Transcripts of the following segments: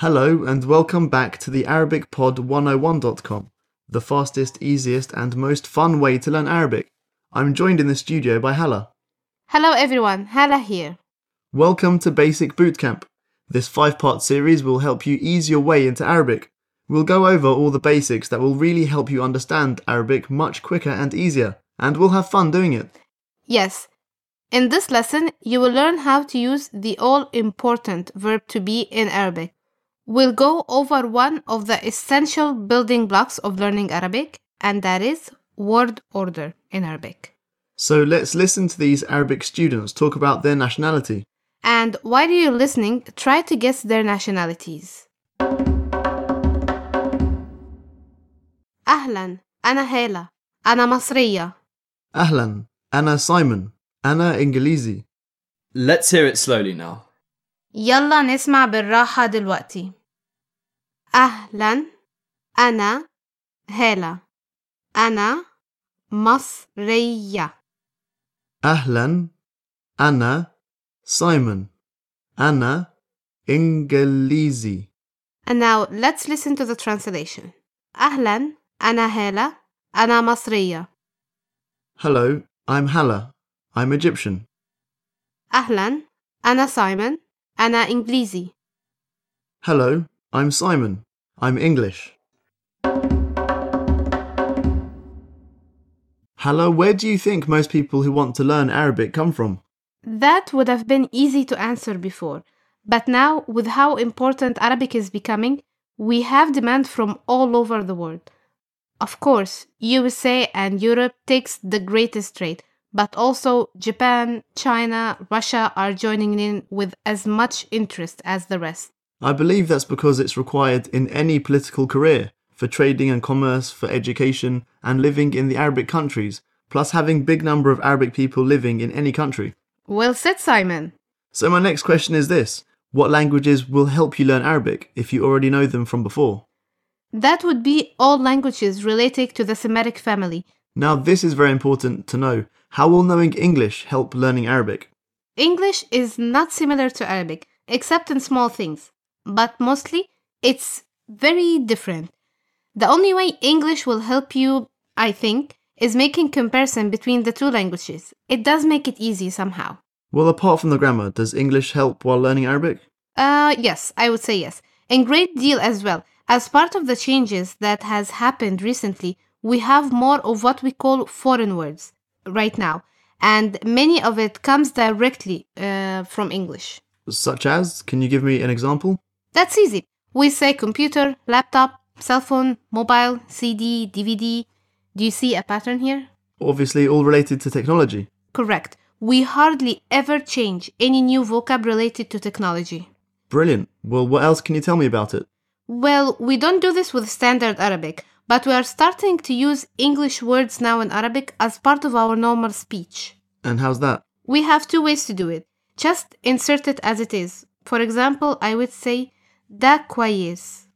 Hello and welcome back to the ArabicPod101.com, the fastest, easiest, and most fun way to learn Arabic. I'm joined in the studio by Hala. Hello everyone, Hala here. Welcome to Basic Bootcamp. This five part series will help you ease your way into Arabic. We'll go over all the basics that will really help you understand Arabic much quicker and easier, and we'll have fun doing it. Yes, in this lesson, you will learn how to use the all important verb to be in Arabic. We'll go over one of the essential building blocks of learning Arabic, and that is word order in Arabic. So let's listen to these Arabic students talk about their nationality. And while you're listening, try to guess their nationalities. Ahlan, أنا Hala, أنا مصرية Ahlan, أنا Simon, أنا إنجليزي Let's hear it slowly now. يلا نسمع بالراحة دلوقتي. أهلا أنا هالة. أنا مصرية. أهلا أنا سايمون. أنا إنجليزي. And now let's listen to the translation. أهلا أنا هالة. أنا مصرية. Hello, I'm Hala. I'm Egyptian. أهلا أنا سايمون. أنا إنجليزي Hello, I'm Simon. I'm English. Hala, where do you think most people who want to learn Arabic come from? That would have been easy to answer before, but now, with how important Arabic is becoming, we have demand from all over the world. Of course, USA and Europe takes the greatest rate, but also Japan, China, Russia are joining in with as much interest as the rest. I believe that's because it's required in any political career, for trading and commerce, for education, and living in the Arabic countries, plus having big number of Arabic people living in any country. Well said, Simon. So my next question is this. What languages will help you learn Arabic if you already know them from before? That would be all languages related to the Semitic family. Now this is very important to know. How will knowing English help learning Arabic? English is not similar to Arabic, except in small things, but mostly it's very different. The only way English will help you, I think, is making comparison between the two languages. It does make it easy somehow. Well, apart from the grammar, does English help while learning Arabic? Uh, yes, I would say yes. And great deal as well. As part of the changes that has happened recently, we have more of what we call foreign words right now. And many of it comes directly uh, from English. Such as, can you give me an example? That's easy. We say computer, laptop, cell phone, mobile, CD, DVD. Do you see a pattern here? Obviously, all related to technology. Correct. We hardly ever change any new vocab related to technology. Brilliant. Well, what else can you tell me about it? Well, we don't do this with standard Arabic, but we are starting to use English words now in Arabic as part of our normal speech. And how's that? We have two ways to do it. Just insert it as it is. For example, I would say da كويس.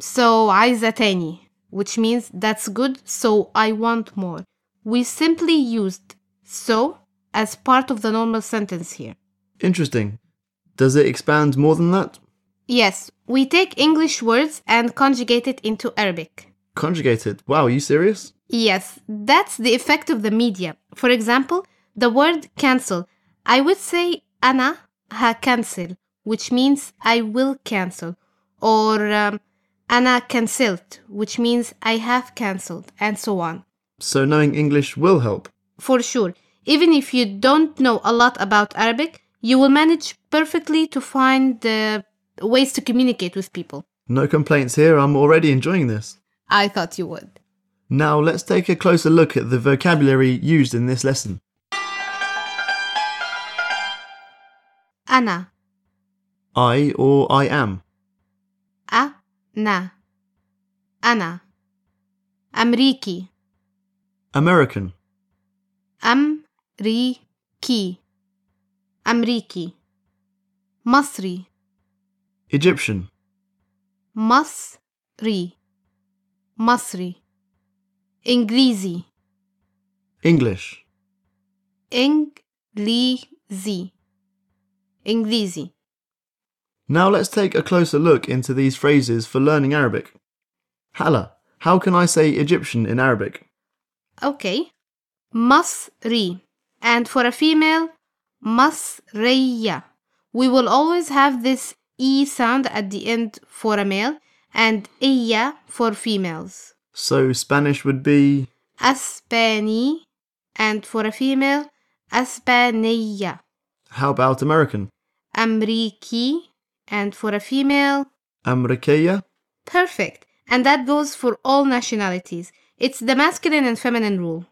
So عايزة تاني, which means that's good, so I want more. We simply used so as part of the normal sentence here. Interesting. Does it expand more than that? Yes, we take English words and conjugate it into Arabic. Conjugated. Wow, are you serious? Yes, that's the effect of the media. For example, the word cancel. I would say أنا cancel, which means I will cancel. Or um, أنا cancelled, which means I have cancelled, and so on. So knowing English will help. For sure, even if you don't know a lot about Arabic, you will manage perfectly to find the ways to communicate with people. No complaints here, I'm already enjoying this. I thought you would. Now let's take a closer look at the vocabulary used in this lesson. أنا I or I am. أنا أنا أمريكي American. أمريكي أمريكي مصري Egyptian. مصري Masri. Inglisi. English. Inglisi. Inglisi. Now let's take a closer look into these phrases for learning Arabic. Hala, how can I say Egyptian in Arabic? Okay. Masri. And for a female, Masriya. We will always have this E sound at the end for a male and Iya for females. So Spanish would be Aspani. And for a female, Aspaniya. how about American? Amriki. And for a female, Amerikaya? perfect. And that goes for all nationalities. It's the masculine and feminine rule.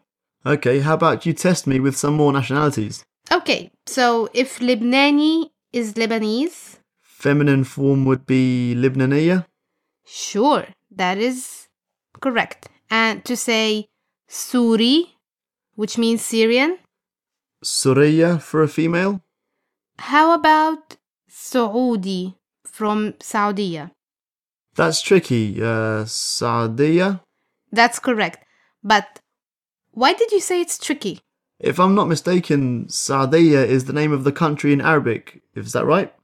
Okay, how about you test me with some more nationalities? Okay, so if Lebanese is Libnani, Feminine form would be Libnaniya. Sure, that is correct. And to say Suri, which means Syrian, Suriya for a female. how about Saudi from Saudi? That's tricky. Uh, Saudiya? That's correct. But why did you say it's tricky? If I'm not mistaken, Saudiya is the name of the country in Arabic. Is that right?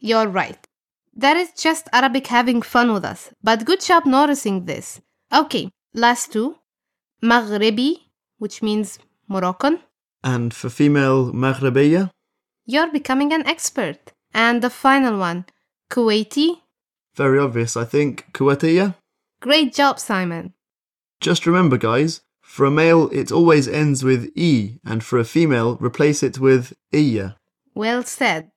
You're right. That is just Arabic having fun with us. But good job noticing this. Okay, last two. Maghribi, which means Moroccan. And for female, Maghribiya? You're becoming an expert. And the final one, Kuwaiti. Very obvious, I think. Kuwaitiya? Great job, Simon. Just remember, guys, for a male, it always ends with E, and for a female, replace it with Iya. Well said.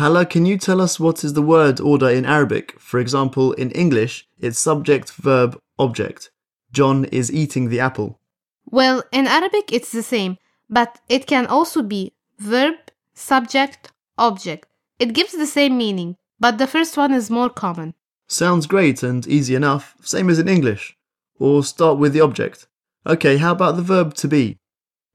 Hala, can you tell us what is the word order in Arabic? For example, in English, it's subject, verb, object. John is eating the apple. Well, in Arabic it's the same, but it can also be verb, subject, object. It gives the same meaning, but the first one is more common. Sounds great and easy enough, same as in English. Or start with the object. Okay, how about the verb to be?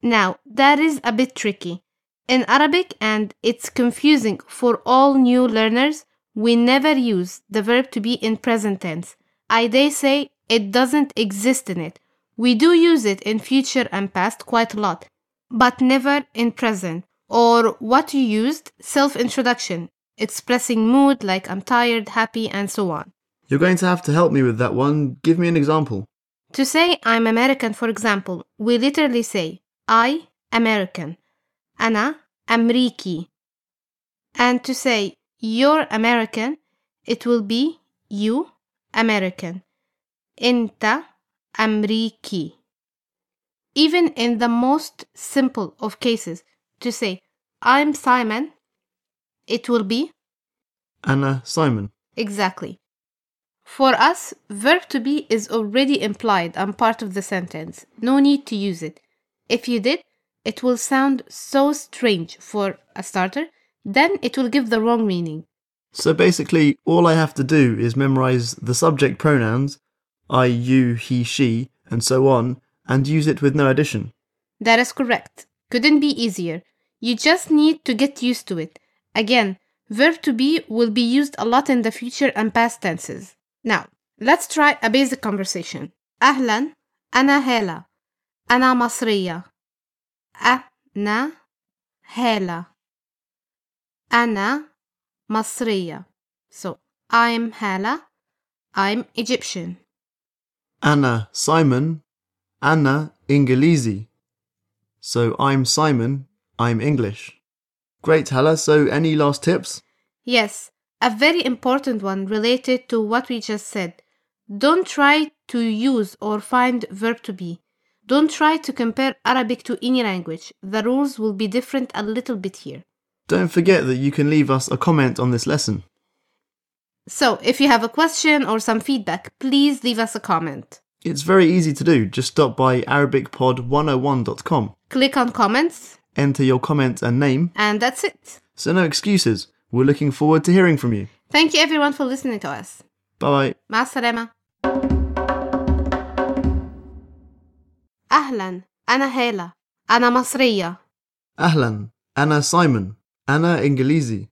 Now, that is a bit tricky. In Arabic, and it's confusing for all new learners, we never use the verb to be in present tense. I dare say it doesn't exist in it. We do use it in future and past quite a lot, but never in present. Or what you used, self introduction, expressing mood like I'm tired, happy, and so on. You're going to have to help me with that one. Give me an example. To say I'm American, for example, we literally say I American. أنا أمريكي. And to say you're American, it will be you American. أنت أمريكي. Even in the most simple of cases, to say I'm Simon, it will be Anna Simon. Exactly. For us, verb to be is already implied and part of the sentence. No need to use it. If you did, it will sound so strange for a starter, then it will give the wrong meaning. So basically, all I have to do is memorize the subject pronouns, I, you, he, she, and so on, and use it with no addition. That is correct. Couldn't be easier. You just need to get used to it. Again, verb to be will be used a lot in the future and past tenses. Now, let's try a basic conversation. أهلا أنا هالة أنا مصرية أنا هالة أنا مصرية So, I'm Hala. I'm Egyptian. Anna Simon, Anna Ingilizi. So I'm Simon, I'm English. Great, Hala. So any last tips? Yes, a very important one related to what we just said. Don't try to use or find verb to be. Don't try to compare Arabic to any language. The rules will be different a little bit here. Don't forget that you can leave us a comment on this lesson. So, if you have a question or some feedback, please leave us a comment. It's very easy to do. Just stop by ArabicPod101.com, Click on comments, enter your comment and name. and that's it. So no excuses. We're looking forward to hearing from you. Thank you everyone for listening to us. Bye bye. أهلا أنا هالة أنا مصرية. أهلا أنا سايمون أنا إنجليزي.